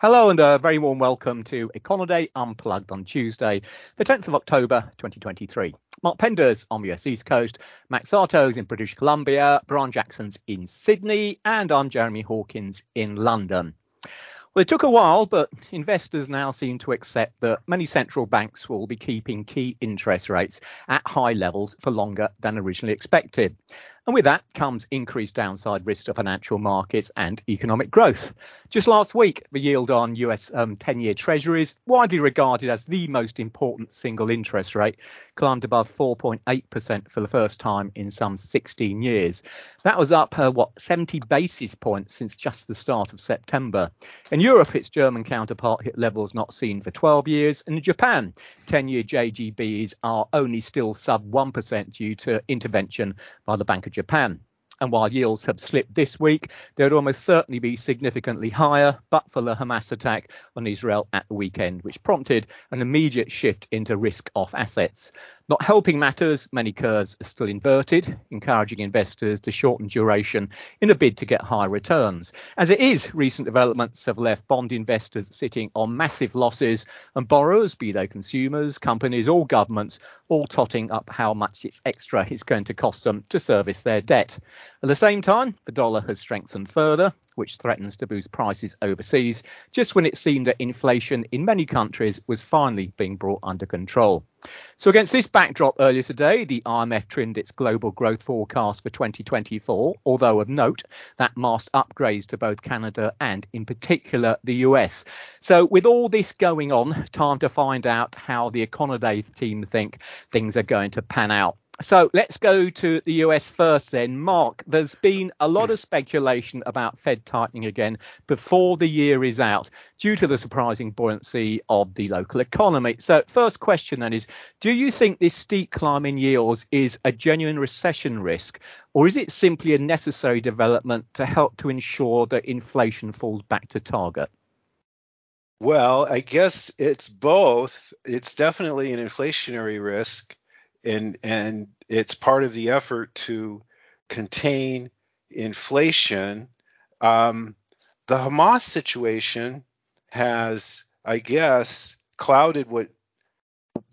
Hello and a very warm welcome to Econoday Unplugged on Tuesday, the 10th of October 2023. Mark Pender's on the US East Coast, Max Sato's in British Columbia, Brian Jackson's in Sydney, and I'm Jeremy Hawkins in London. Well, it took a while, but investors now seem to accept that many central banks will be keeping key interest rates at high levels for longer than originally expected. And with that comes increased downside risk to financial markets and economic growth. Just last week, the yield on US um, 10 year treasuries, widely regarded as the most important single interest rate, climbed above 4.8% for the first time in some 16 years. That was up, uh, what, 70 basis points since just the start of September. In Europe, its German counterpart hit levels not seen for 12 years. And in Japan, 10 year JGBs are only still sub 1% due to intervention by the Bank of Japan. And while yields have slipped this week, they would almost certainly be significantly higher, but for the Hamas attack on Israel at the weekend, which prompted an immediate shift into risk off assets. Not helping matters, many curves are still inverted, encouraging investors to shorten duration in a bid to get higher returns. As it is, recent developments have left bond investors sitting on massive losses and borrowers, be they consumers, companies, or governments, all totting up how much it's extra it's going to cost them to service their debt. At the same time, the dollar has strengthened further, which threatens to boost prices overseas, just when it seemed that inflation in many countries was finally being brought under control. So, against this backdrop earlier today, the IMF trimmed its global growth forecast for 2024, although of note, that masked upgrades to both Canada and, in particular, the US. So, with all this going on, time to find out how the Econoday team think things are going to pan out. So let's go to the US first then. Mark, there's been a lot of speculation about Fed tightening again before the year is out due to the surprising buoyancy of the local economy. So, first question then is Do you think this steep climb in yields is a genuine recession risk, or is it simply a necessary development to help to ensure that inflation falls back to target? Well, I guess it's both. It's definitely an inflationary risk and and it's part of the effort to contain inflation. Um, the Hamas situation has, I guess, clouded what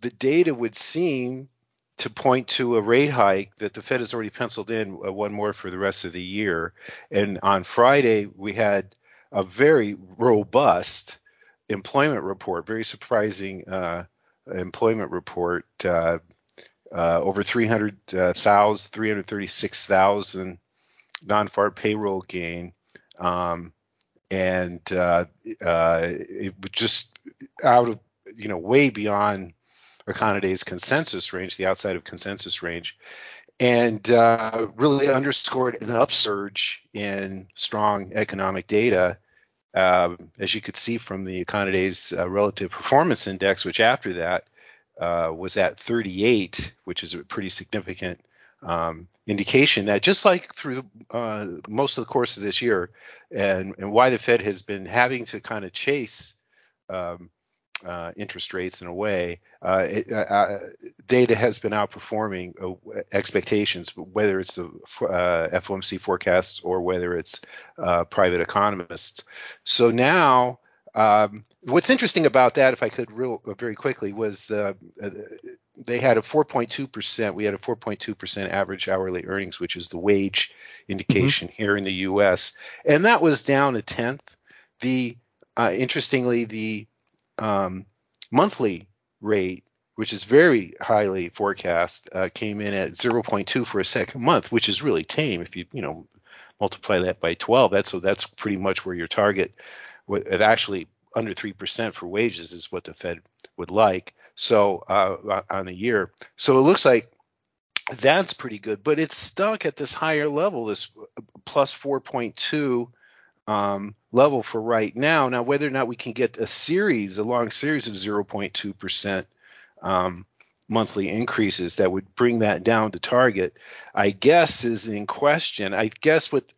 the data would seem to point to a rate hike that the Fed has already penciled in uh, one more for the rest of the year. And on Friday, we had a very robust employment report, very surprising uh, employment report. Uh, uh, over 300,000, 336,000 non-farm payroll gain, um, and uh, uh, it was just out of you know way beyond Econoday's consensus range, the outside of consensus range, and uh, really underscored an upsurge in strong economic data. Um, as you could see from the Econoday's uh, relative performance index, which after that uh, was at 38, which is a pretty significant um, indication that just like through uh, most of the course of this year, and, and why the Fed has been having to kind of chase um, uh, interest rates in a way, uh, it, uh, data has been outperforming expectations, whether it's the FOMC forecasts or whether it's private economists. So now um, what's interesting about that, if I could real uh, very quickly, was uh, uh they had a 4.2 percent. We had a 4.2 percent average hourly earnings, which is the wage indication mm-hmm. here in the U.S., and that was down a tenth. The uh, interestingly, the um, monthly rate, which is very highly forecast, uh, came in at 0.2 for a second month, which is really tame. If you you know multiply that by 12, that's so that's pretty much where your target it actually under 3% for wages is what the Fed would like. So uh, on a year. So it looks like that's pretty good, but it's stuck at this higher level, this plus 4.2 um, level for right now. Now, whether or not we can get a series, a long series of 0.2% um, monthly increases that would bring that down to target, I guess is in question. I guess with,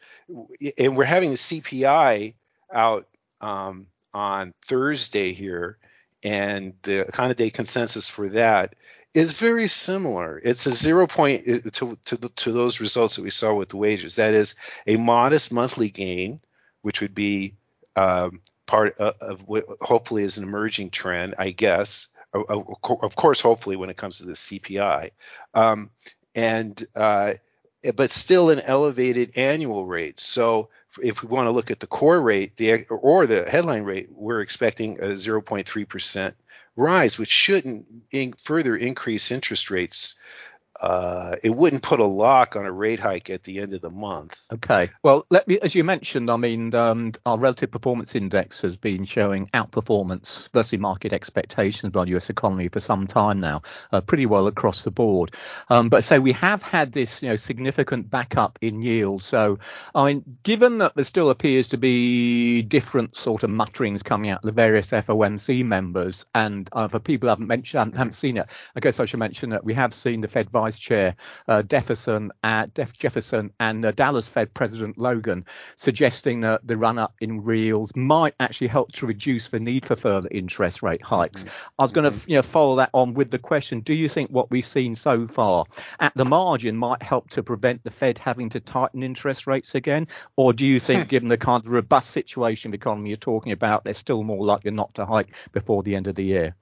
and we're having the CPI out um, on Thursday here, and the Econoday consensus for that is very similar. It's a zero point uh, to, to, to those results that we saw with the wages. That is a modest monthly gain, which would be um, part of, of what hopefully is an emerging trend, I guess. Of course, hopefully, when it comes to the CPI, um, and uh, but still an elevated annual rate. So if we want to look at the core rate, the or the headline rate, we're expecting a 0.3 percent rise, which shouldn't in, further increase interest rates uh, it wouldn't put a lock on a rate hike at the end of the month. Okay. Well, let me, as you mentioned, I mean, um, our relative performance index has been showing outperformance versus market expectations by the U.S. economy for some time now, uh, pretty well across the board. Um, but so we have had this, you know, significant backup in yield. So, I mean, given that there still appears to be different sort of mutterings coming out of the various FOMC members, and uh, for people who haven't mentioned, haven't seen it, I guess I should mention that we have seen the Fed Vice Chair uh, Jefferson, uh, Jefferson and uh, Dallas Fed President Logan suggesting that the run up in reals might actually help to reduce the need for further interest rate hikes. Mm-hmm. I was going to mm-hmm. you know, follow that on with the question Do you think what we've seen so far at the margin might help to prevent the Fed having to tighten interest rates again? Or do you think, given the kind of robust situation of the economy you're talking about, they're still more likely not to hike before the end of the year?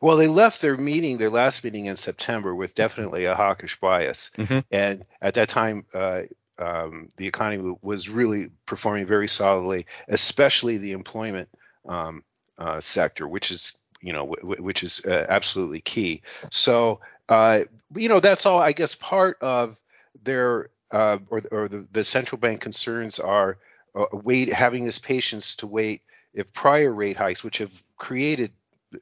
Well, they left their meeting, their last meeting in September, with definitely a hawkish bias, mm-hmm. and at that time, uh, um, the economy was really performing very solidly, especially the employment um, uh, sector, which is you know w- which is uh, absolutely key. So uh, you know that's all I guess part of their uh, or, or the, the, central bank concerns are uh, wait having this patience to wait if prior rate hikes, which have created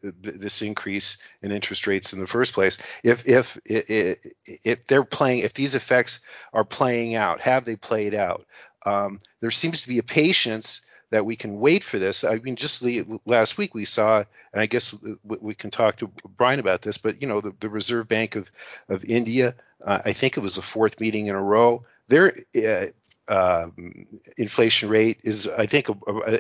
this increase in interest rates in the first place if if if they're playing if these effects are playing out have they played out? Um, there seems to be a patience that we can wait for this. I mean just the last week we saw and i guess we can talk to brian about this but you know the, the reserve bank of of india uh, i think it was the fourth meeting in a row they're uh, uh, inflation rate is, I think,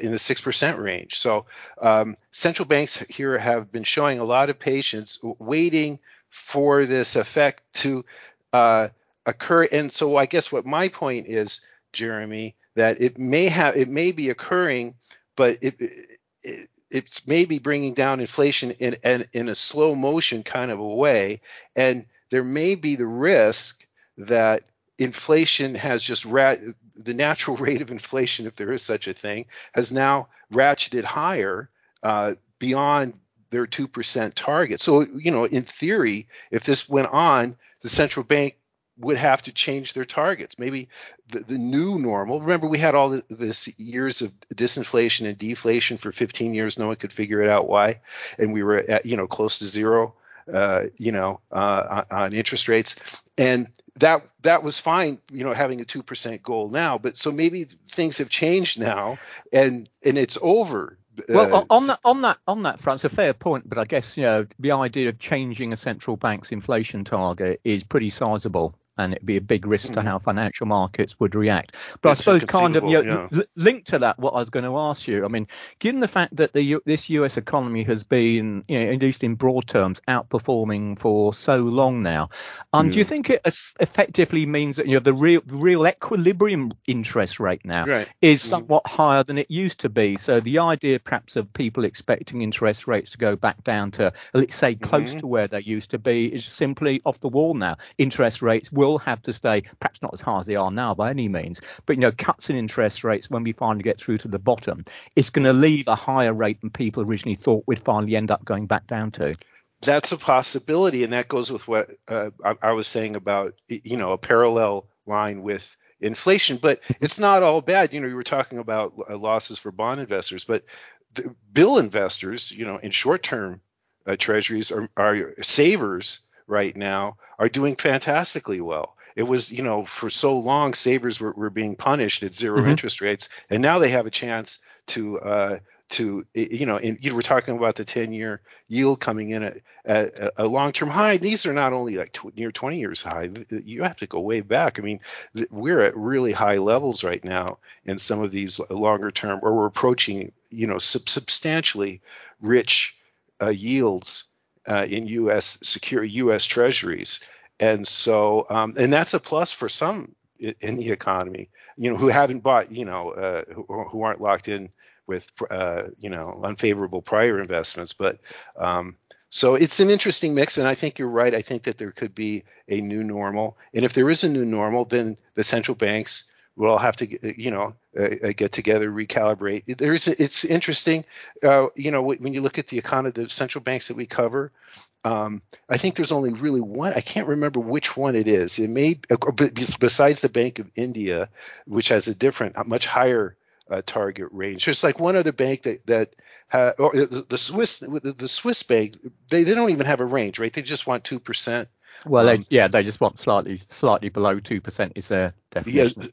in the six percent range. So um, central banks here have been showing a lot of patience, waiting for this effect to uh, occur. And so I guess what my point is, Jeremy, that it may have, it may be occurring, but it, it it's maybe bringing down inflation in, in in a slow motion kind of a way, and there may be the risk that inflation has just rat- the natural rate of inflation, if there is such a thing, has now ratcheted higher uh, beyond their 2% target. So, you know, in theory, if this went on, the central bank would have to change their targets. Maybe the, the new normal. Remember, we had all this years of disinflation and deflation for 15 years. No one could figure it out why, and we were at you know close to zero. Uh, you know, uh, on interest rates, and that that was fine, you know, having a two percent goal now. But so maybe things have changed now, and and it's over. Well, uh, on that on that on that front, it's a fair point. But I guess you know the idea of changing a central bank's inflation target is pretty sizable and it'd be a big risk to how financial markets would react. But it's I suppose, kind of, you know, yeah. linked to that, what I was going to ask you, I mean, given the fact that the this U.S. economy has been, you know, at least in broad terms, outperforming for so long now, um, mm. do you think it effectively means that you know the real the real equilibrium interest rate now right. is mm-hmm. somewhat mm. higher than it used to be? So the idea, perhaps, of people expecting interest rates to go back down to, let's say, close mm-hmm. to where they used to be, is simply off the wall now. Interest rates will will have to stay, perhaps not as high as they are now by any means, but you know, cuts in interest rates when we finally get through to the bottom, it's going to leave a higher rate than people originally thought we'd finally end up going back down to. That's a possibility, and that goes with what uh, I, I was saying about you know a parallel line with inflation. But it's not all bad. You know, you were talking about uh, losses for bond investors, but the bill investors, you know, in short-term uh, treasuries are, are savers right now are doing fantastically well. It was, you know, for so long, savers were, were being punished at 0 mm-hmm. interest rates, and now they have a chance to, uh, to, you know, in, you know, we're talking about the 10-year yield coming in at, at a long-term high. These are not only like tw- near 20 years high. You have to go way back. I mean, th- we're at really high levels right now in some of these longer-term, or we're approaching, you know, sub- substantially rich uh, yields uh, in U.S. secure U.S. Treasuries, and so um, and that's a plus for some in the economy, you know, who haven't bought, you know, uh, who, who, aren't locked in with uh, you know unfavorable prior investments. But um, so it's an interesting mix, and I think you're right. I think that there could be a new normal, and if there is a new normal, then the central banks will all have to, you know, uh, uh get together, recalibrate. There's, it's interesting, uh, you know, when you look at the economy, the central banks that we cover, um, I think there's only really one. I can't remember which one it is. It may, besides the Bank of India, which has a different, much higher uh, target range. There's like one other bank that that ha, or the, the Swiss the Swiss bank they, they don't even have a range, right? They just want two percent well, um, they, yeah, they just want slightly slightly below two percent is their definition yeah,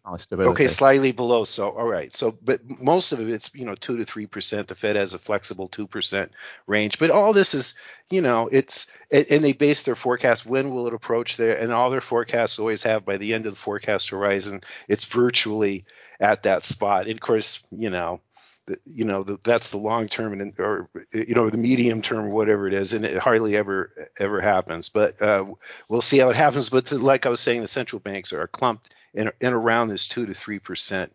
Okay, slightly below. So all right. So but most of it, it's you know two to three percent. The Fed has a flexible two percent range. But all this is you know it's and they base their forecast when will it approach there, and all their forecasts always have by the end of the forecast horizon, it's virtually at that spot. And of course, you know you know the, that's the long term and or you know the medium term whatever it is and it hardly ever ever happens. But uh, we'll see how it happens. But the, like i was saying the central banks are clumped in, in around this 2 to 3 percent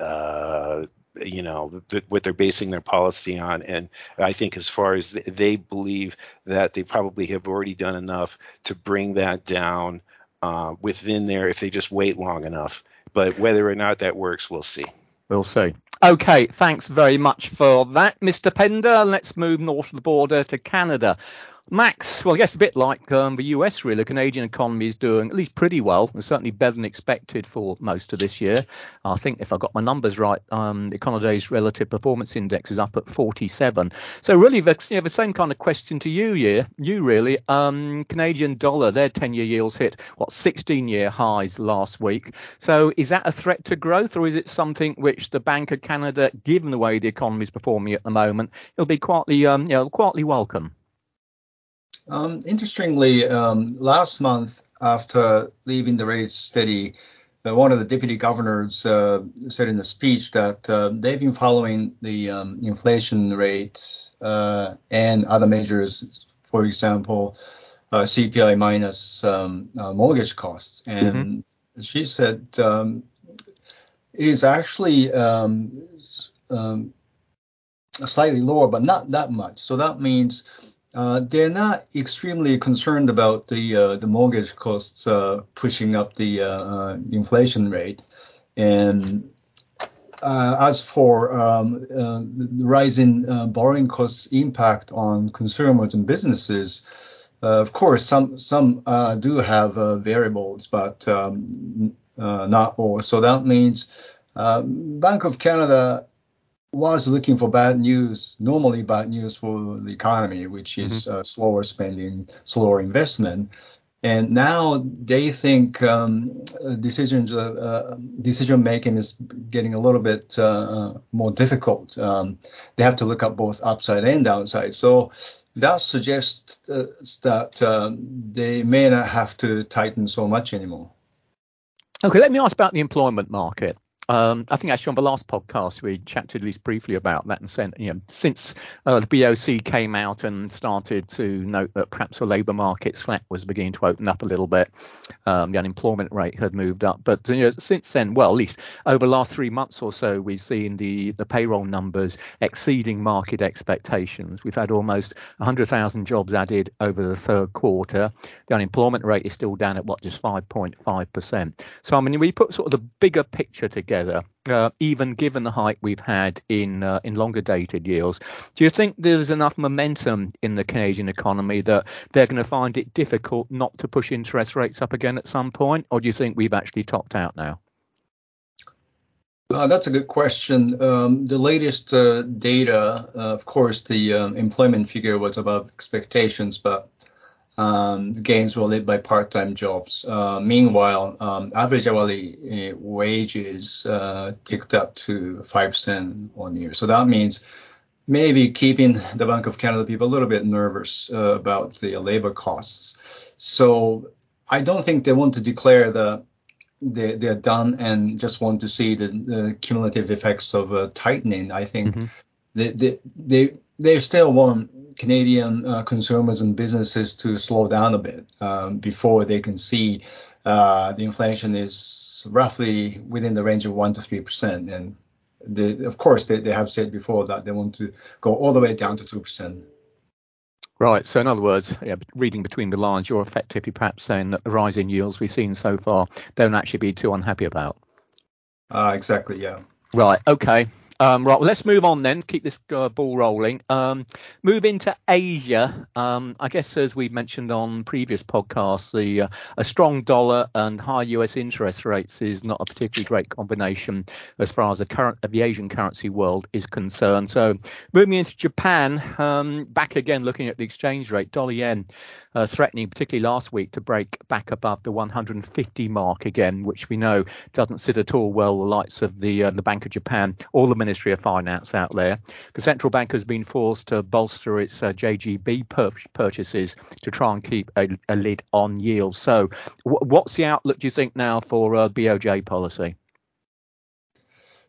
uh, you know the, what they're basing their policy on. And i think as far as they, they believe that they probably have already done enough to bring that down uh, within there if they just wait long enough. But whether or not that works we'll see. We'll see Okay, thanks very much for that, Mr. Pender. Let's move north of the border to Canada. Max, well, I guess a bit like um, the US, really. The Canadian economy is doing at least pretty well, and certainly better than expected for most of this year. I think if I got my numbers right, um, the Econoday's relative performance index is up at 47. So really, the, you know, the same kind of question to you, yeah, you really. Um, Canadian dollar, their 10-year yields hit what 16-year highs last week. So is that a threat to growth, or is it something which the Bank of Canada, given the way the economy is performing at the moment, it'll be quietly, um, you know, quietly welcome? Um, interestingly, um, last month after leaving the rate steady, uh, one of the deputy governors uh, said in a speech that uh, they've been following the um, inflation rate uh, and other measures, for example, uh, CPI minus um, uh, mortgage costs. And mm-hmm. she said um, it is actually um, slightly lower, but not that much. So that means uh, they're not extremely concerned about the uh, the mortgage costs uh, pushing up the uh, uh, inflation rate, and uh, as for um, the rising borrowing costs impact on consumers and businesses, of course some some do have variables, but um, not all. So that means Bank of Canada was looking for bad news, normally bad news for the economy, which is mm-hmm. uh, slower spending, slower investment. And now they think um, decisions, uh, uh, decision making is getting a little bit uh, more difficult. Um, they have to look at both upside and downside. So that suggests uh, that um, they may not have to tighten so much anymore. Okay, let me ask about the employment market. Um, I think actually on the last podcast we chatted at least briefly about that and said, you know, since uh, the BOC came out and started to note that perhaps the labour market slack was beginning to open up a little bit, um, the unemployment rate had moved up. But you know, since then, well, at least over the last three months or so, we've seen the the payroll numbers exceeding market expectations. We've had almost 100,000 jobs added over the third quarter. The unemployment rate is still down at what just 5.5 percent. So I mean, we put sort of the bigger picture together together, uh, even given the hike we've had in uh, in longer dated yields. Do you think there's enough momentum in the Canadian economy that they're going to find it difficult not to push interest rates up again at some point, or do you think we've actually topped out now? Uh, that's a good question. Um, the latest uh, data, uh, of course, the um, employment figure was above expectations, but um, gains were led by part-time jobs. Uh, meanwhile, um, average hourly uh, wages uh, ticked up to 5% one year. So that means maybe keeping the Bank of Canada people a little bit nervous uh, about the labor costs. So I don't think they want to declare that they, they're done and just want to see the, the cumulative effects of uh, tightening. I think mm-hmm. they, they, they, they still want Canadian uh, consumers and businesses to slow down a bit um, before they can see uh, the inflation is roughly within the range of one to three percent, and they, of course, they, they have said before that they want to go all the way down to 2%. Right. So, in other words, yeah, reading between the lines, you're effectively perhaps saying that the rising yields we've seen so far don't actually be too unhappy about. Uh, exactly. Yeah. Right. Okay. Um, right, well, let's move on then. Keep this uh, ball rolling. Um, move into Asia. Um, I guess, as we've mentioned on previous podcasts, the uh, a strong dollar and high US interest rates is not a particularly great combination as far as the current the Asian currency world is concerned. So, moving into Japan, um, back again looking at the exchange rate, dollar yen uh, threatening, particularly last week, to break back above the 150 mark again, which we know doesn't sit at all well the likes of the uh, the Bank of Japan or the Ministry of Finance out there. The central bank has been forced to bolster its uh, JGB pur- purchases to try and keep a, a lid on yield. So, w- what's the outlook, do you think, now for uh, BOJ policy?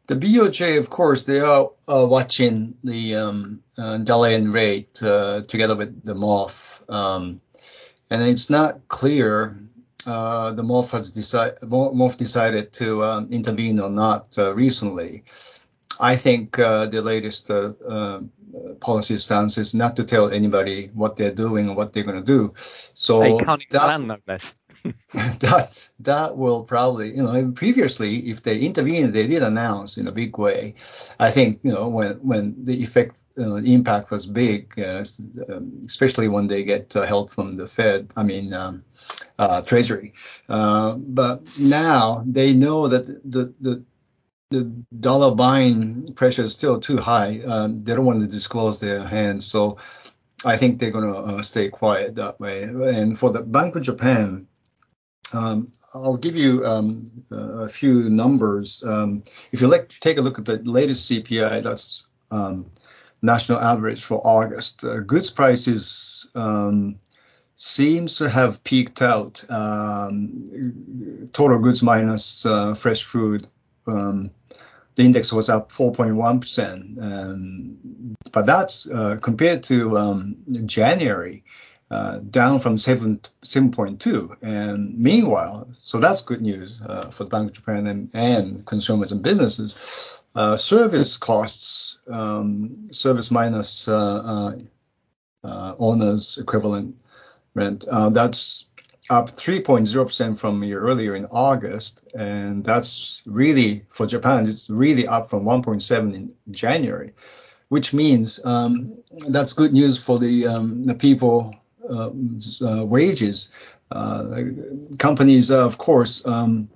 The BOJ, of course, they are uh, watching the um, uh, rate uh, together with the MOF. Um, and it's not clear uh, the MOF has decided MOF decided to um, intervene or not uh, recently. I think uh, the latest uh, um, policy stance is not to tell anybody what they're doing or what they're going to do. So they can't that, plan no less. that that will probably you know previously if they intervened they did announce in a big way. I think you know when when the effect uh, impact was big, uh, um, especially when they get uh, help from the Fed. I mean. Um, uh, Treasury, uh, but now they know that the, the the dollar buying pressure is still too high. Um, they don't want to disclose their hands, so I think they're going to uh, stay quiet that way. And for the Bank of Japan, um, I'll give you um, a few numbers. Um, if you like, take a look at the latest CPI. That's um, national average for August. Uh, goods prices um, seems to have peaked out. Um, total goods minus uh, fresh food the index was up 4.1%. Um, but that's uh, compared to January, uh, down from 7, 7.2. And meanwhile, so that's good news uh, for the Bank of Japan and, and consumers and businesses. Uh, service costs, um, service minus uh, uh, owners equivalent rent, that's up 3.0% from a year earlier in August. And that's really, for Japan, it's really up from 1.7 in January, which means um, that's good news for the, um, the people uh, uh, wages. Uh, companies, of course, um,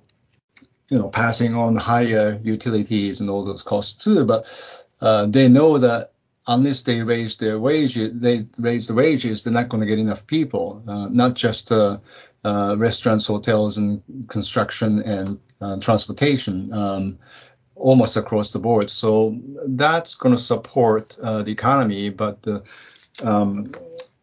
you know, passing on higher utilities and all those costs too, but uh, they know that unless they raise their wages, they raise the wages, they're not going to get enough people. Uh, not just uh, uh, restaurants, hotels, and construction and uh, transportation, um, almost across the board. So that's going to support uh, the economy. But uh, um,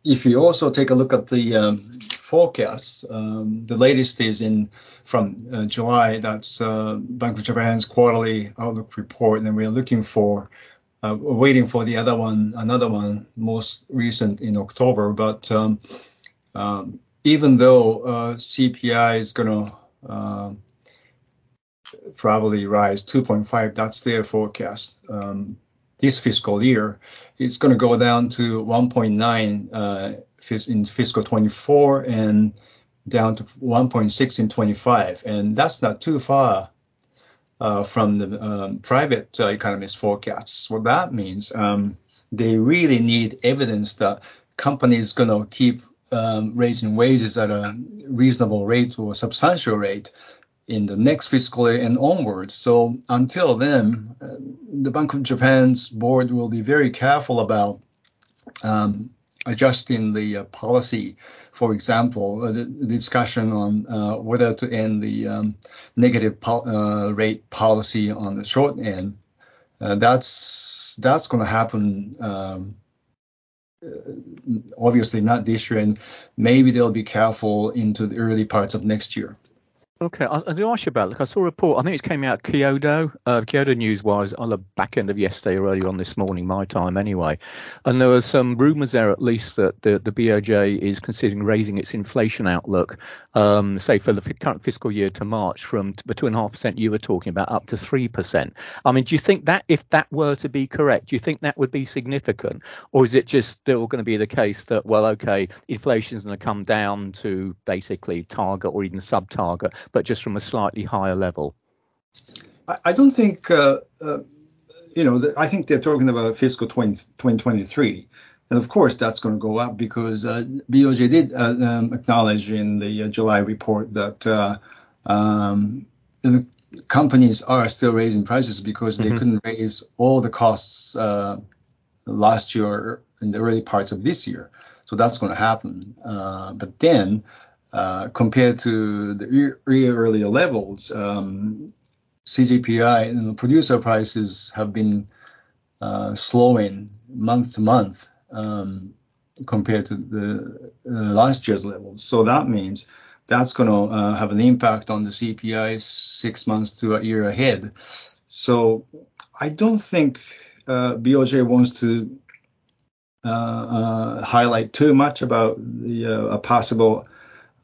if you also take a look at the um, forecasts, um, the latest is in from July. That's Bank of Japan's quarterly outlook report, and we're looking for uh, waiting for the other one, another one, most recent in October. But um, um, even though uh, CPI is going to uh, probably rise 2.5, that's their forecast. This fiscal year, it's going to go down to 1.9 uh, in fiscal 24 and down to 1.6 in 25, and that's not too far uh, from the um, private uh, economist forecasts. What that means, um, they really need evidence that companies going to keep um, raising wages at a reasonable rate or substantial rate in the next fiscal year and onwards. So until then, uh, the Bank of Japan's board will be very careful about um, adjusting the uh, policy. For example, uh, the, discussion on uh, whether to end the um, negative po- uh, rate policy on the short end. That's that's going to happen. Um, obviously not this year, and maybe they'll be careful into the early parts of next year. Okay, I, I do ask you about. Like, I saw a report. I think it came out Kyoto, uh, Kyodo Newswise on the back end of yesterday, or earlier on this morning, my time anyway. And there were some rumours there, at least, that the, the BOJ is considering raising its inflation outlook, um, say for the current fiscal year to March, from the two and a half percent you were talking about up to three percent. I mean, do you think that if that were to be correct, do you think that would be significant, or is it just still going to be the case that well, okay, inflation is going to come down to basically target or even sub-target? But just from a slightly higher level? I, don't think, uh, uh, you know, I think they're talking about fiscal 20, 2023. And of course, that's going to go up because uh, BOJ did uh, um, acknowledge in the uh, July report that uh, um, companies are still raising prices because they mm-hmm. couldn't raise all the costs last year in the early parts of this year. So that's going to happen. but then uh, compared to the earlier levels, um, CGPI and producer prices have been uh, slowing month to month um, compared to the uh, last year's levels. So that means that's going to uh, have an impact on the CPI six months to a year ahead. So I don't think uh, BOJ wants to uh, highlight too much about the a possible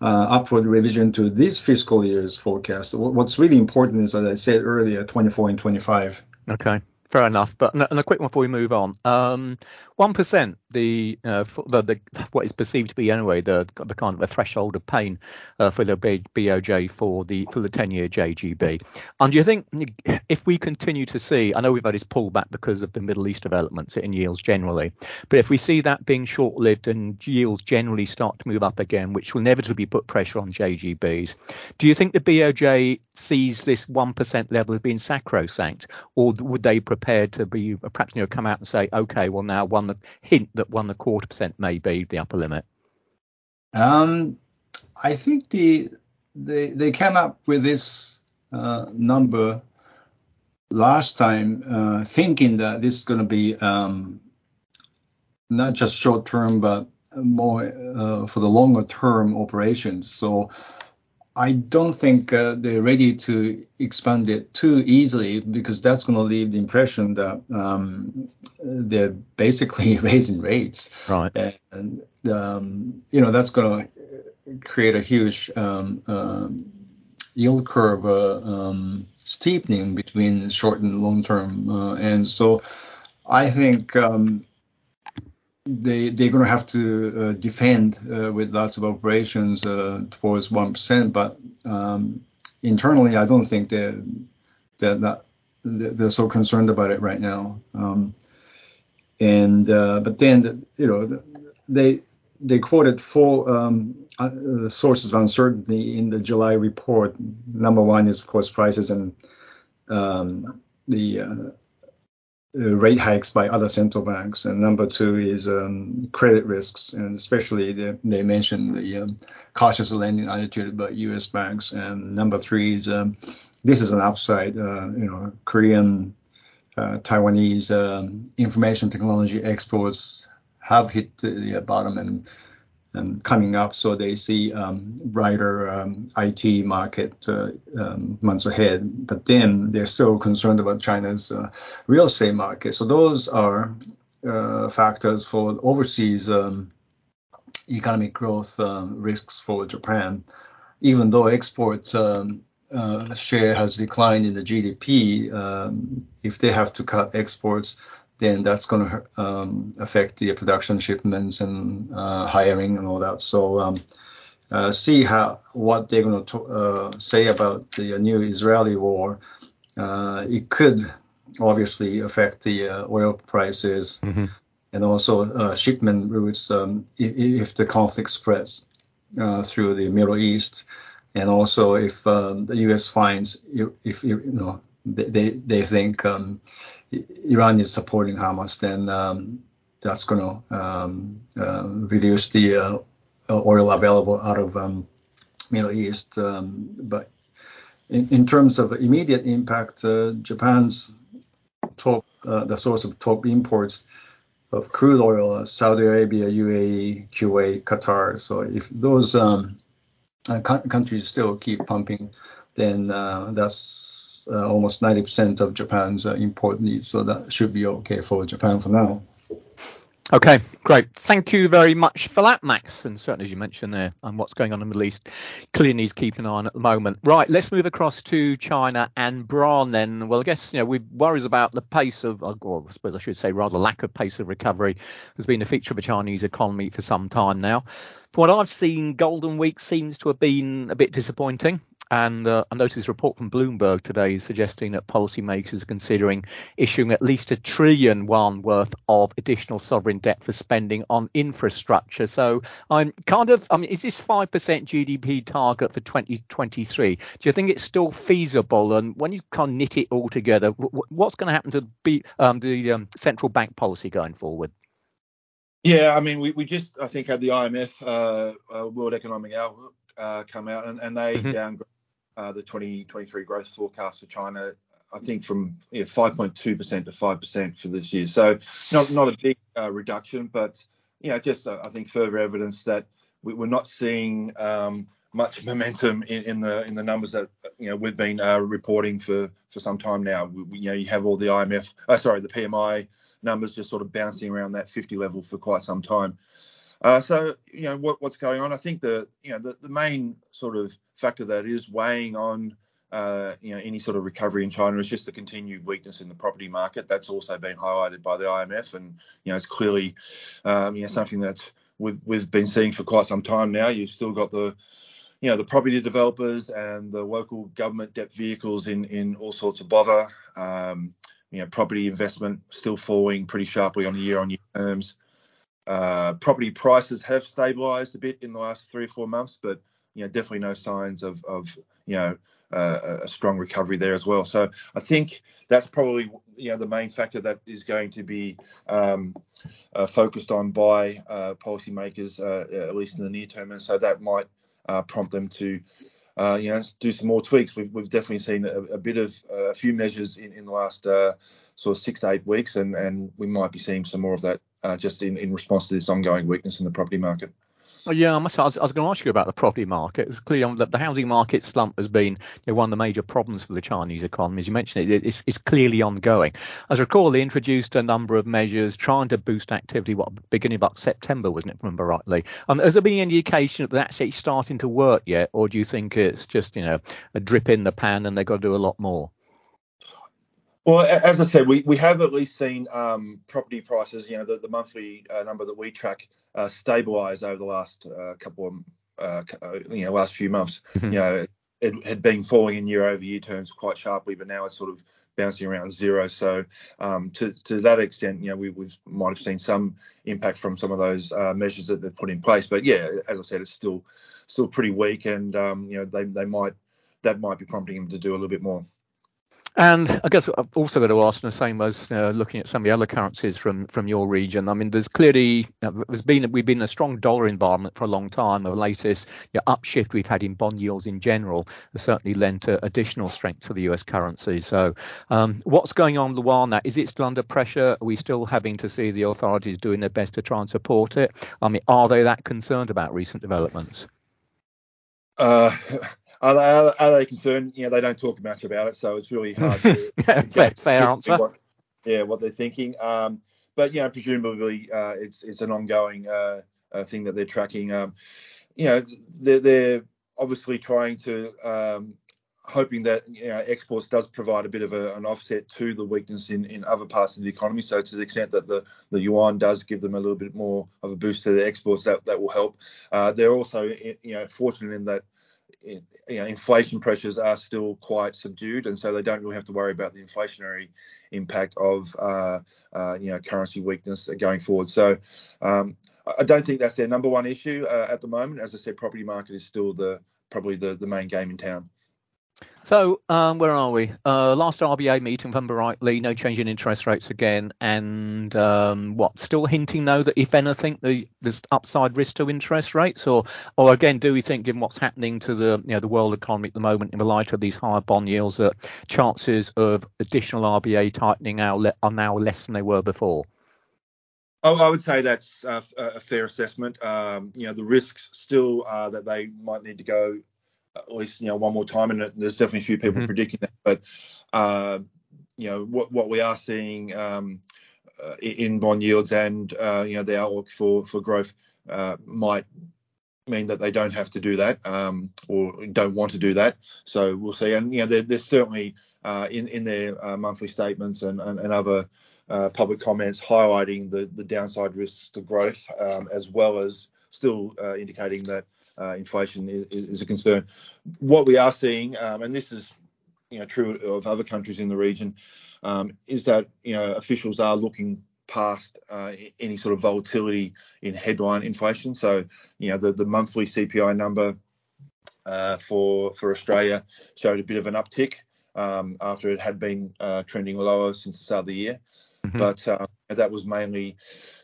uh, upward revision to this fiscal year's forecast. What's really important is, as I said earlier, 24 and 25. Okay. Fair enough. But and a quick one before we move on. Um, one percent, the, uh, the, the what is perceived to be anyway the the kind of a threshold of pain uh, for the BOJ for the for the ten year JGB. And do you think if we continue to see, I know we've had this pullback because of the Middle East developments in yields generally, but if we see that being short lived and yields generally start to move up again, which will inevitably put pressure on JGBs, do you think the BOJ sees this one percent level as being sacrosanct, or would they prepare to be perhaps you know come out and say, okay, well now one hint that one the quarter percent may be the upper limit? Um, I think the they they came up with this uh, number last time, uh, thinking that this is going to be um, not just short term, but more uh, for the longer term operations. So I don't think uh, they're ready to expand it too easily because that's going to leave the impression that um, they're basically raising rates. Right. And, um, you know, that's going to create a huge um, um yield curve uh, um, steepening between short and long term. Uh, and so I think um, they they're going to have to uh, defend uh, with lots of operations uh, towards one percent, but um, internally, I don't think they're they're, they're so concerned about it right now. Um, and uh, but then you know they they quoted four um, uh, sources of uncertainty in the July report. Number one is of course prices and um, the uh, rate hikes by other central banks, and number two is um, credit risks, and especially the, they mentioned the um, cautious lending attitude by U.S. banks. And number three is um, this is an upside. Uh, you know, Korean, uh, Taiwanese um, information technology exports have hit the bottom and coming up, so they see um, brighter um, IT market uh, um, months ahead. But then they're still concerned about China's uh, real estate market. So those are uh, factors for overseas um, economic growth um, risks for Japan. Even though export share has declined in the GDP, if they have to cut exports, then that's going to um, affect the production shipments and uh, hiring and all that. So um, uh, see how what they're going to uh, say about the new Israeli war. Uh, it could obviously affect the uh, oil prices mm-hmm. and also uh, shipment routes um, if, if, the conflict spreads through the Middle East. And also, if um, the U.S. finds, if, if you know, they they think um, Iran is supporting Hamas, then um, that's going to um, uh, reduce the uh, oil available out of um, Middle East. Um, but in, in, terms of immediate impact, uh, Japan's top uh, the source of top imports of crude oil, Saudi Arabia, UAE, Kuwait, Qatar. So if those um, uh, countries still keep pumping, then uh, that's uh, almost 90% of Japan's uh, import needs. So that should be okay for Japan for now. Okay, great. Thank you very much for that, Max. And certainly, as you mentioned there, and what's going on in the Middle East, clearly needs keeping an eye on at the moment. Right, let's move across to China and Brian then. Well, I guess you know we worries about the pace of, or I suppose I should say rather lack of pace of recovery has been a feature of the Chinese economy for some time now. From what I've seen, Golden Week seems to have been a bit disappointing. And uh, I noticed a report from Bloomberg today suggesting that policymakers are considering issuing at least a trillion yuan worth of additional sovereign debt for spending on infrastructure. So I'm kind of, I mean, is this 5% GDP target for 2023? Do you think it's still feasible? And when you kind of knit it all together, what's going to happen to be, um, the um, central bank policy going forward? Yeah, I mean, we, we just, I think, had the IMF, uh, uh, World Economic Outlook, uh, come out and, and they mm-hmm. downgraded uh, the 2023 growth forecast for China, I think from yeah, 5.2% to 5% for this year. So not not a big uh, reduction, but you know, just uh, I think further evidence that we, are not seeing um, much momentum in, in, the in the numbers that you know we've been uh, reporting for for some time now. We, you know, you have all the IMF, uh, sorry, the PMI numbers just sort of bouncing around that 50 level for quite some time. Uh, so you know what, what's going on. I think the you know the, the main sort of factor that is weighing on uh, you know any sort of recovery in China is just the continued weakness in the property market. That's also been highlighted by the IMF, and you know it's clearly um, you know something that we've we've been seeing for quite some time now. You've still got the you know the property developers and the local government debt vehicles in in all sorts of bother. Um, you know property investment still falling pretty sharply on year on year terms. Uh, property prices have stabilized a bit in the last three or four months, but you know definitely no signs of of you know uh, a strong recovery there as well. So I think that's probably you know the main factor that is going to be um, uh, focused on by uh, policymakers uh, at least in the near term, and so that might uh, prompt them to. Uh, you know, do some more tweaks. We've, we've definitely seen a, a bit of a few measures in, in the last sort of six to eight weeks, and, and we might be seeing some more of that just in, in response to this ongoing weakness in the property market. Oh, yeah, I, must, I, was, I was going to ask you about the property market. It's clear that the housing market slump has been you know, one of the major problems for the Chinese economy. As you mentioned, it, it's, it's clearly ongoing. As I recall, they introduced a number of measures trying to boost activity, what, beginning about September, wasn't it, remember rightly? Um, has there been any indication that that's actually starting to work yet, or do you think it's just, you know, a drip in the pan and they've got to do a lot more? Well, as I said, we, we have at least seen um, property prices, you know, the, the monthly uh, number that we track uh, stabilize over the last uh, couple of, uh, uh, you know, last few months. Mm-hmm. You know, it had been falling in year over year terms quite sharply, but now it's sort of bouncing around zero. So um, to, to that extent, you know, we we might have seen some impact from some of those uh, measures that they've put in place. But yeah, as I said, it's still still pretty weak, and um, you know, they they might that might be prompting them to do a little bit more. And I guess I've also got to ask the same as uh, looking at some of the other currencies from from your region. I mean, there's clearly uh, there's been we've been in a strong dollar environment for a long time. The latest you know, upshift we've had in bond yields in general has certainly lent additional strength to the US currency. So, um, what's going on the? That is it still under pressure? Are we still having to see the authorities doing their best to try and support it? I mean, are they that concerned about recent developments? Are they, are, are they concerned? You know, they don't talk much about it, so it's really hard to fair, fair answer. What, yeah, what they're thinking. Um, but you know, presumably uh, it's it's an ongoing uh, uh, thing that they're tracking. Um, you know, they're, they're obviously trying to um, hoping that you know, exports does provide a bit of a, an offset to the weakness in, in other parts of the economy. So to the extent that the, the yuan does give them a little bit more of a boost to their exports, that that will help. Uh, they're also you know fortunate in that you know, inflation pressures are still quite subdued, and so they don't really have to worry about the inflationary impact of uh, uh, you know currency weakness going forward. So um, I don't think that's their number one issue uh, at the moment. As I said, property market is still the probably the, the main game in town. So um, where are we? Uh, last RBA meeting, if I remember rightly, no change in interest rates again, and um, what? Still hinting though that if anything, the, there's upside risk to interest rates, or or again, do we think, given what's happening to the you know the world economy at the moment, in the light of these higher bond yields, that chances of additional RBA tightening are, are now less than they were before? Oh, I would say that's a, a fair assessment. Um, you know, the risks still are that they might need to go at least you know one more time, and there's definitely a few people mm-hmm. predicting that. But uh, you know, what what we are seeing um, uh, in bond yields and uh, you know the outlook for for growth uh, might mean that they don't have to do that um, or don't want to do that. So we'll see. And you know, they're, they're certainly uh, in in their uh, monthly statements and and, and other uh, public comments highlighting the the downside risks to growth, um, as well as still uh, indicating that uh, inflation is, is, a concern. What we are seeing, um, and this is you know true of other countries in the region, um, is that you know officials are looking past uh, any sort of volatility in headline inflation. So, you know, the, the monthly CPI number uh, for for Australia showed a bit of an uptick um, after it had been uh, trending lower since the start of the year. Mm-hmm. But uh, that was mainly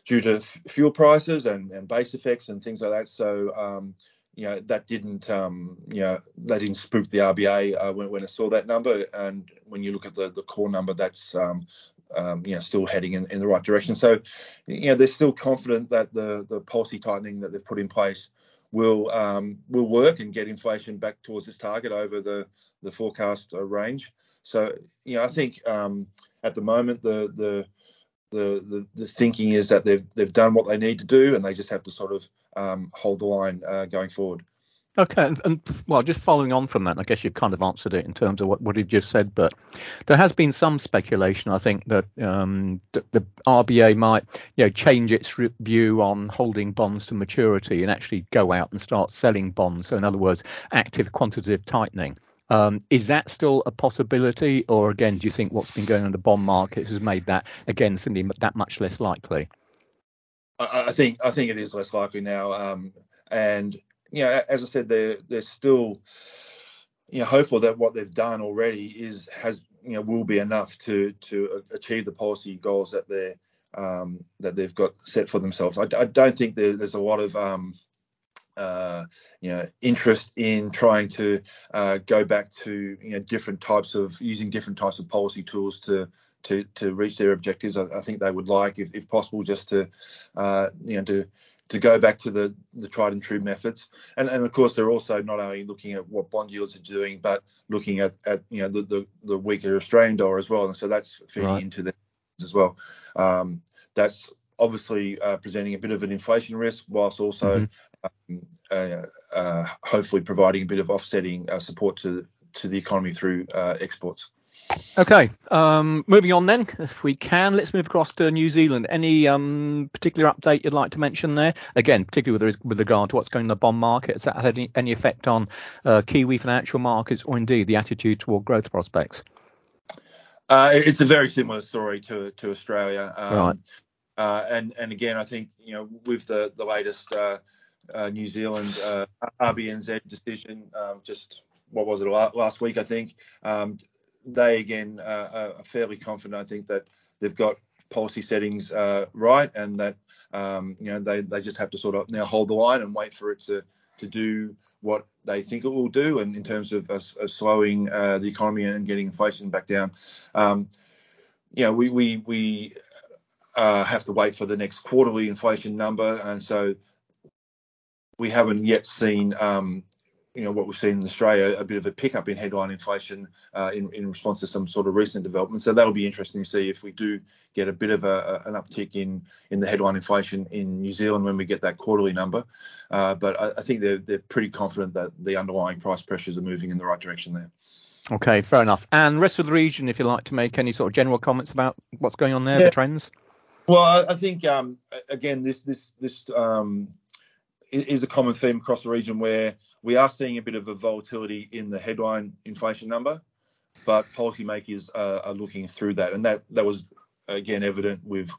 due to f- fuel prices and, and base effects and things like that. So, um, you know, that didn't, um, you know, that didn't spook the RBA uh, when, when it saw that number. And when you look at the, the core number, that's um, um, you know, still heading in, in the right direction. So, you know, they're still confident that the the policy tightening that they've put in place will um, will work and get inflation back towards its target over the the forecast uh, range. So, you know, I think um, at the moment the the the, the, the thinking is that they've they've done what they need to do and they just have to sort of um, hold the line uh, going forward. Okay, and, well, just following on from that, I guess you've kind of answered it in terms of what, what you just said, but there has been some speculation, I think, that um, the, the RBA might, you know, change its view on holding bonds to maturity and actually go out and start selling bonds. So, in other words, active quantitative tightening. Um, is that still a possibility, or again, do you think what's been going on in the bond markets has made that again simply that much less likely? I, I think I think it is less likely now, um, and you know, as I said, they're they're still you know hopeful that what they've done already is has you know will be enough to to achieve the policy goals that they're um, that they've got set for themselves. I, I don't think there, there's a lot of um, uh, you know interest in trying to uh, go back to you know different types of using different types of policy tools to to to reach their objectives. I, I think they would like, if, if possible, just to uh, you know to to go back to the, the tried and true methods. And, and of course, they're also not only looking at what bond yields are doing, but looking at, at you know the, the, the weaker Australian dollar as well. And so that's feeding right. into that as well. Um, that's obviously uh, presenting a bit of an inflation risk, whilst also mm-hmm. Um, uh, uh, hopefully providing a bit of offsetting uh, support to to the economy through uh, exports. Okay, um, moving on then, if we can, let's move across to New Zealand. Any um, particular update you'd like to mention there? Again, particularly with, with regard to what's going on in the bond market, has that had any, any effect on uh, Kiwi financial markets or indeed the attitude toward growth prospects? Uh, it's a very similar story to to Australia. Um, right. Uh, and and again, I think you know with the the latest uh, New Zealand uh, RBNZ decision, um, just what was it last week? I think um, they again uh, are fairly confident. I think that they've got policy settings uh, right, and that um, you know they they just have to sort of now hold the line and wait for it to to do what they think it will do, and in terms of slowing uh, the economy and getting inflation back down. Um, you know, we we we uh, have to wait for the next quarterly inflation number, and so we haven't yet seen um, you know what we've seen in Australia, a bit of a pickup in headline inflation uh, in, in response to some sort of recent development. So that'll be interesting to see if we do get a bit of a, an uptick in in the headline inflation in New Zealand when we get that quarterly number. Uh, but I, I, think they're they're pretty confident that the underlying price pressures are moving in the right direction there. Okay, fair enough. And rest of the region, if you'd like to make any sort of general comments about what's going on there, yeah. the trends. Well, I, I think um, again this this this um, is a common theme across the region where we are seeing a bit of a volatility in the headline inflation number, but policymakers are, are looking through that, and that that was again evident with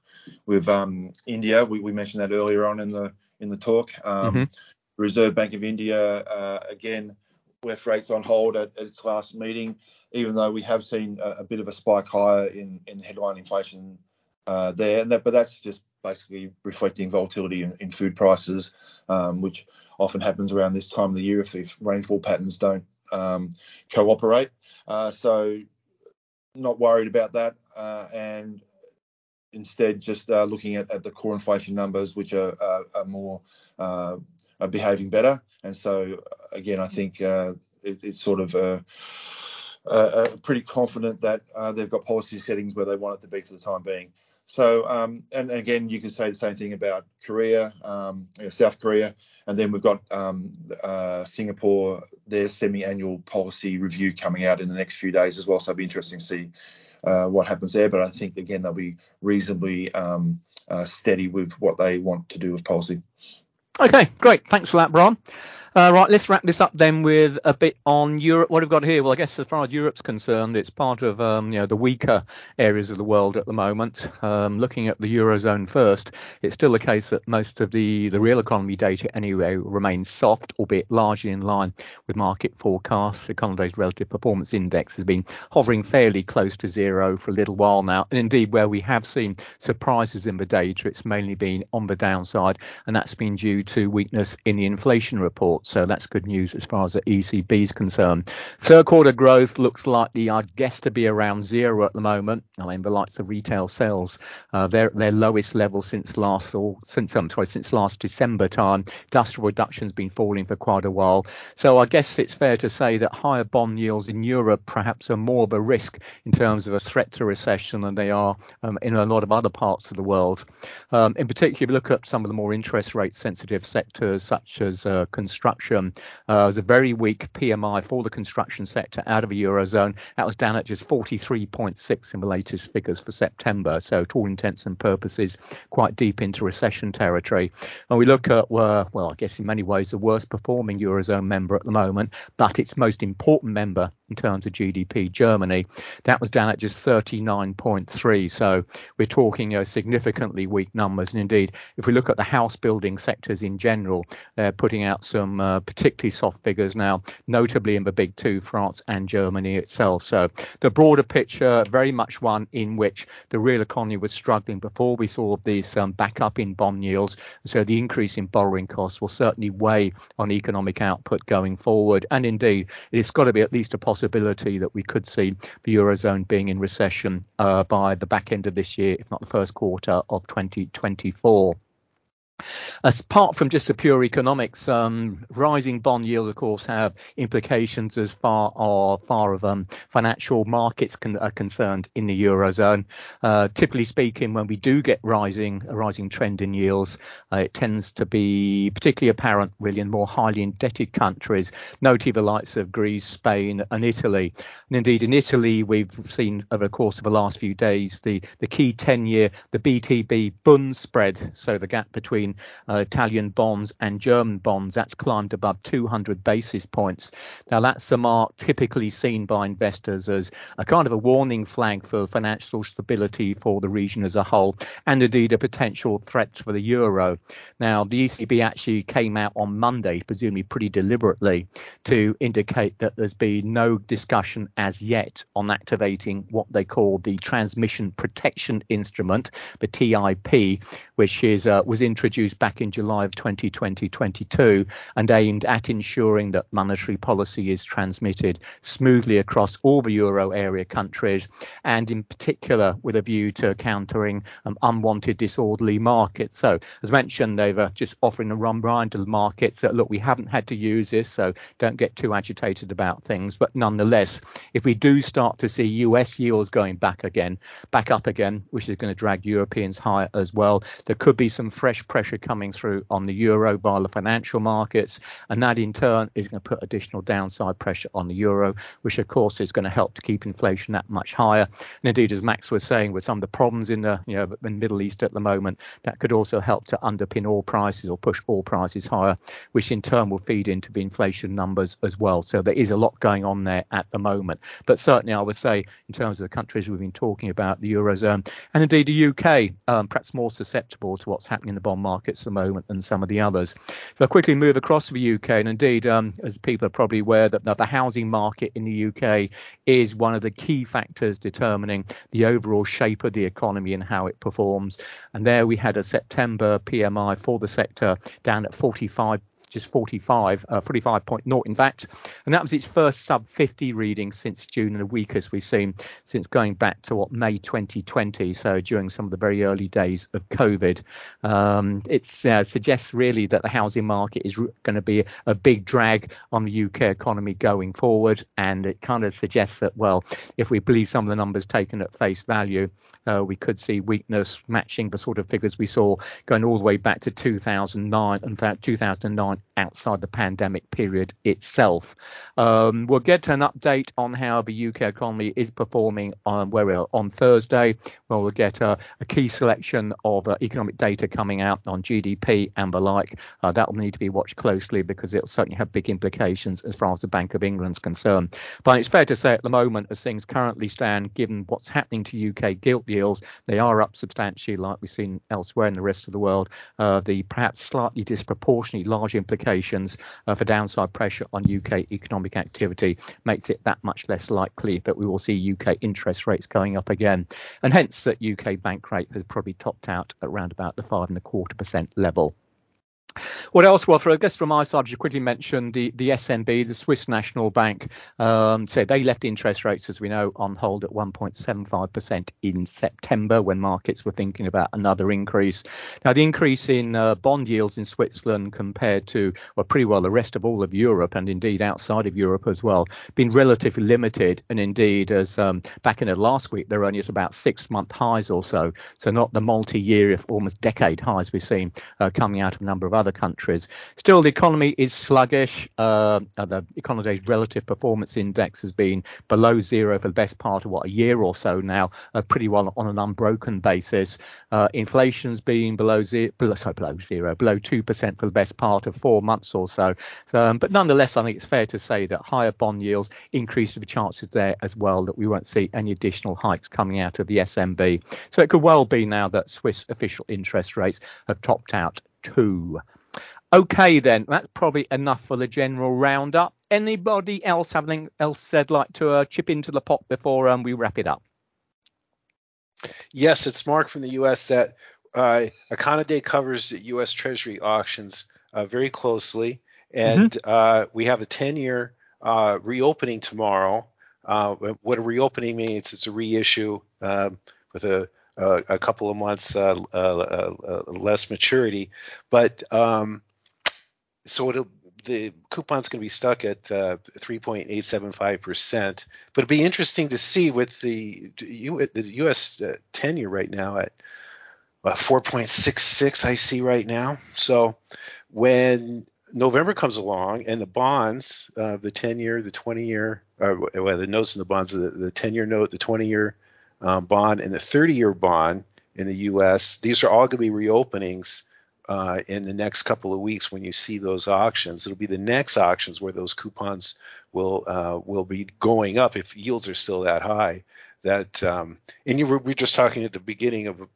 with um, India. We, we, mentioned that earlier on in the in the talk. Um, mm-hmm. Reserve Bank of India uh, again left rates on hold at, at, its last meeting, even though we have seen a, a bit of a spike higher in, in headline inflation uh, there. And that, but that's just basically reflecting volatility in, in food prices, um, which often happens around this time of the year if, if rainfall patterns don't um, cooperate. Uh, so not worried about that. Uh, and instead just uh, looking at, at the core inflation numbers, which are, are, are more uh, are behaving better. And so again, I think uh, it, it's sort of uh, uh, pretty confident that uh, they've got policy settings where they want it to be for the time being. So, um, and again, you can say the same thing about Korea, um, you know, South Korea, and then we've got um, uh, Singapore, their semi-annual policy review coming out in the next few days as well. So it'll be interesting to see uh, what happens there. But I think again they'll be reasonably um, uh, steady with what they want to do with policy. Okay, great. Thanks for that, Bron. Uh, right, let's wrap this up then with a bit on Europe. What have we got here? Well, I guess as far as Europe's concerned, it's part of um, you know the weaker areas of the world at the moment. Um, looking at the eurozone first, it's still the case that most of the the real economy data anyway remains soft, albeit largely in line with market forecasts. The Econoday's relative performance index has been hovering fairly close to zero for a little while now, and indeed where we have seen surprises in the data, it's mainly been on the downside, and that's been due to weakness in the inflation report. So that's good news as far as the ECB is concerned. Third quarter growth looks likely, I guess, to be around zero at the moment. I mean, the likes of retail sales, uh, they're their lowest level since last or since sorry, since last December time. Industrial production's been falling for quite a while. So I guess it's fair to say that higher bond yields in Europe perhaps are more of a risk in terms of a threat to recession than they are um, in a lot of other parts of the world. Um, in particular, if you look at some of the more interest rate sensitive sectors such as uh, construction construction. Uh, was a very weak PMI for the construction sector out of the eurozone. That was down at just 43.6 in the latest figures for September. So, to all intents and purposes, quite deep into recession territory. And we look at, uh, well, I guess in many ways the worst performing eurozone member at the moment, but its most important member in terms of GDP, Germany, that was down at just 39.3. So we're talking know, significantly weak numbers. And indeed, if we look at the house building sectors in general, they're putting out some uh, particularly soft figures now, notably in the big two, France and Germany itself. So the broader picture, very much one in which the real economy was struggling before we saw this um, back up in bond yields. So the increase in borrowing costs will certainly weigh on economic output going forward. And indeed, it's got to be at least a possibility that we could see the eurozone being in recession uh, by the back end of this year, if not the first quarter of 2024. Apart from just the pure economics, um, rising bond yields, of course, have implications as far as far of um, financial markets con- are concerned in the eurozone. Uh, typically speaking, when we do get rising a rising trend in yields, uh, it tends to be particularly apparent, really, in more highly indebted countries, notably the likes of Greece, Spain, and Italy. And indeed, in Italy, we've seen over the course of the last few days the the key 10-year, the BTP Bund spread, so the gap between between uh, Italian bonds and German bonds. That's climbed above 200 basis points. Now, that's a mark typically seen by investors as a kind of a warning flag for financial stability for the region as a whole, and indeed a potential threat for the euro. Now, the ECB actually came out on Monday, presumably pretty deliberately, to indicate that there's been no discussion as yet on activating what they call the Transmission Protection Instrument, the TIP, which is uh, was introduced introduced back in July of 2020-22 and aimed at ensuring that monetary policy is transmitted smoothly across all the euro area countries and in particular with a view to countering um, unwanted disorderly markets. So as mentioned, they were just offering a run behind to the markets that look, we haven't had to use this, so don't get too agitated about things. But nonetheless, if we do start to see US yields going back again, back up again, which is going to drag Europeans higher as well, there could be some fresh pressure coming through on the euro by the financial markets, and that in turn is going to put additional downside pressure on the euro, which of course is going to help to keep inflation that much higher. And indeed, as Max was saying, with some of the problems in the you know in Middle East at the moment, that could also help to underpin oil prices or push oil prices higher, which in turn will feed into the inflation numbers as well. So there is a lot going on there at the moment. But certainly, I would say in terms of the countries we've been talking about, the eurozone and indeed the UK, um, perhaps more susceptible to what's happening in the bond markets at the moment than some of the others. So I'll quickly move across to the UK, and indeed, um, as people are probably aware, that the housing market in the UK is one of the key factors determining the overall shape of the economy and how it performs. And there we had a September PMI for the sector down at 45 just 45, uh, 45.0 in fact, and that was its first sub 50 reading since June and the weakest we've seen since going back to what May 2020. So during some of the very early days of COVID, um, it uh, suggests really that the housing market is going to be a big drag on the UK economy going forward, and it kind of suggests that well, if we believe some of the numbers taken at face value, uh, we could see weakness matching the sort of figures we saw going all the way back to 2009. In fact, 2009 outside the pandemic period itself. Um, we'll get an update on how the UK economy is performing on where on Thursday. Well, we'll get a, a key selection of uh, economic data coming out on GDP and the like. Uh, that will need to be watched closely because it will certainly have big implications as far as the Bank of England's concerned. But it's fair to say at the moment, as things currently stand, given what's happening to UK gilt yields, they are up substantially, like we've seen elsewhere in the rest of the world. Uh, the perhaps slightly disproportionately large implications uh, for downside pressure on UK economic activity makes it that much less likely that we will see UK interest rates going up again, and hence that UK bank rate has probably topped out at around about the five and a quarter percent level. What else? Well, for I guess from my side, you quickly mentioned the the SNB, the Swiss National Bank. Um, so they left interest rates, as we know, on hold at 1.75% in September when markets were thinking about another increase. Now, the increase in uh, bond yields in Switzerland compared to, well, pretty well the rest of all of Europe and indeed outside of Europe as well, been relatively limited. And indeed, as um, back in the last week, they're only at about six month highs or so. So not the multi year, if almost decade highs we've seen uh, coming out of a number of other countries. Still, the economy is sluggish. Uh, the Econoday's relative performance index has been below zero for the best part of what a year or so now, uh, pretty well on an unbroken basis. Uh, inflation's been below zero, below, sorry, below zero, below two percent for the best part of four months or so. so um, but nonetheless, I think it's fair to say that higher bond yields increase the chances there as well that we won't see any additional hikes coming out of the SNB. So it could well be now that Swiss official interest rates have topped out two. Okay, then that's probably enough for the general roundup. Anybody else have anything else they'd like to uh, chip into the pot before um, we wrap it up? Yes, it's Mark from the U.S. that uh, Econoday covers the U.S. Treasury auctions uh, very closely, and mm-hmm. uh, we have a 10-year uh, reopening tomorrow. Uh, what a reopening means, it's a reissue um, with a uh, a couple of months uh, uh, uh, less maturity. But um, so it'll the coupon's going to be stuck at uh, 3.875%. But it'll be interesting to see with the, U, the U.S. Uh, 10 year right now at uh, 4.66, I see right now. So when November comes along and the bonds, uh, the 10 year, the 20 year, or well, the notes and the bonds, the, the 10 year note, the 20 year um, bond and the 30 year bond in the US. These are all going to be reopenings uh, in the next couple of weeks when you see those auctions. It'll be the next auctions where those coupons will uh, will be going up if yields are still that high. That um, and you were we were just talking at the beginning of you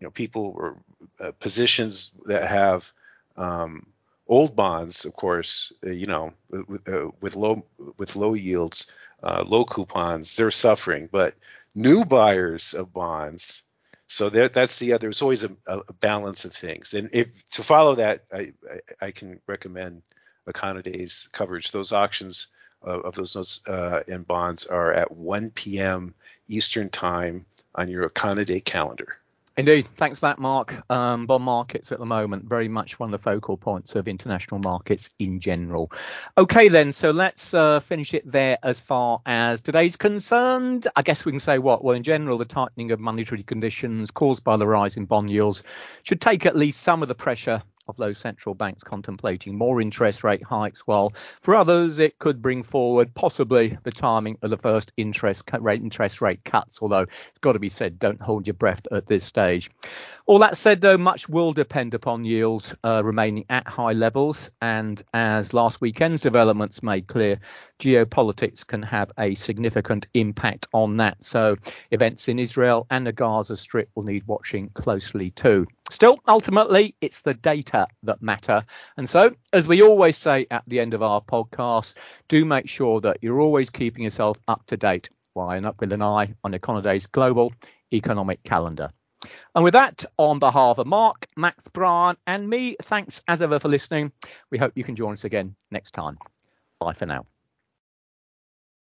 know people or uh, positions that have um, old bonds, of course, uh, you know, with, uh, with, low with low yields, uh, low coupons, they're suffering. But new buyers of bonds. So there, that's the. There's always a, a, balance of things, and if to follow that, I, I, I can recommend Econoday's coverage. Those auctions of, of those notes uh, and bonds are at 1 p.m. Eastern time on your Econoday calendar. Indeed. Thanks for that, Mark. Um, bond markets at the moment, very much one of the focal points of international markets in general. Okay, then. So let's uh, finish it there as far as today's concerned. I guess we can say what? Well, in general, the tightening of monetary conditions caused by the rise in bond yields should take at least some of the pressure of those central banks contemplating more interest rate hikes, while for others it could bring forward possibly the timing of the first interest rate interest rate cuts. Although it's got to be said, don't hold your breath at this stage. All that said, though, much will depend upon yields uh, remaining at high levels, and as last weekend's developments made clear, geopolitics can have a significant impact on that. So events in Israel and the Gaza Strip will need watching closely too. Still, ultimately, it's the data that matter. And so, as we always say at the end of our podcast, do make sure that you're always keeping yourself up to date. And up with an eye on Econoday's global economic calendar. And with that, on behalf of Mark, Max, Brian, and me, thanks as ever for listening. We hope you can join us again next time. Bye for now.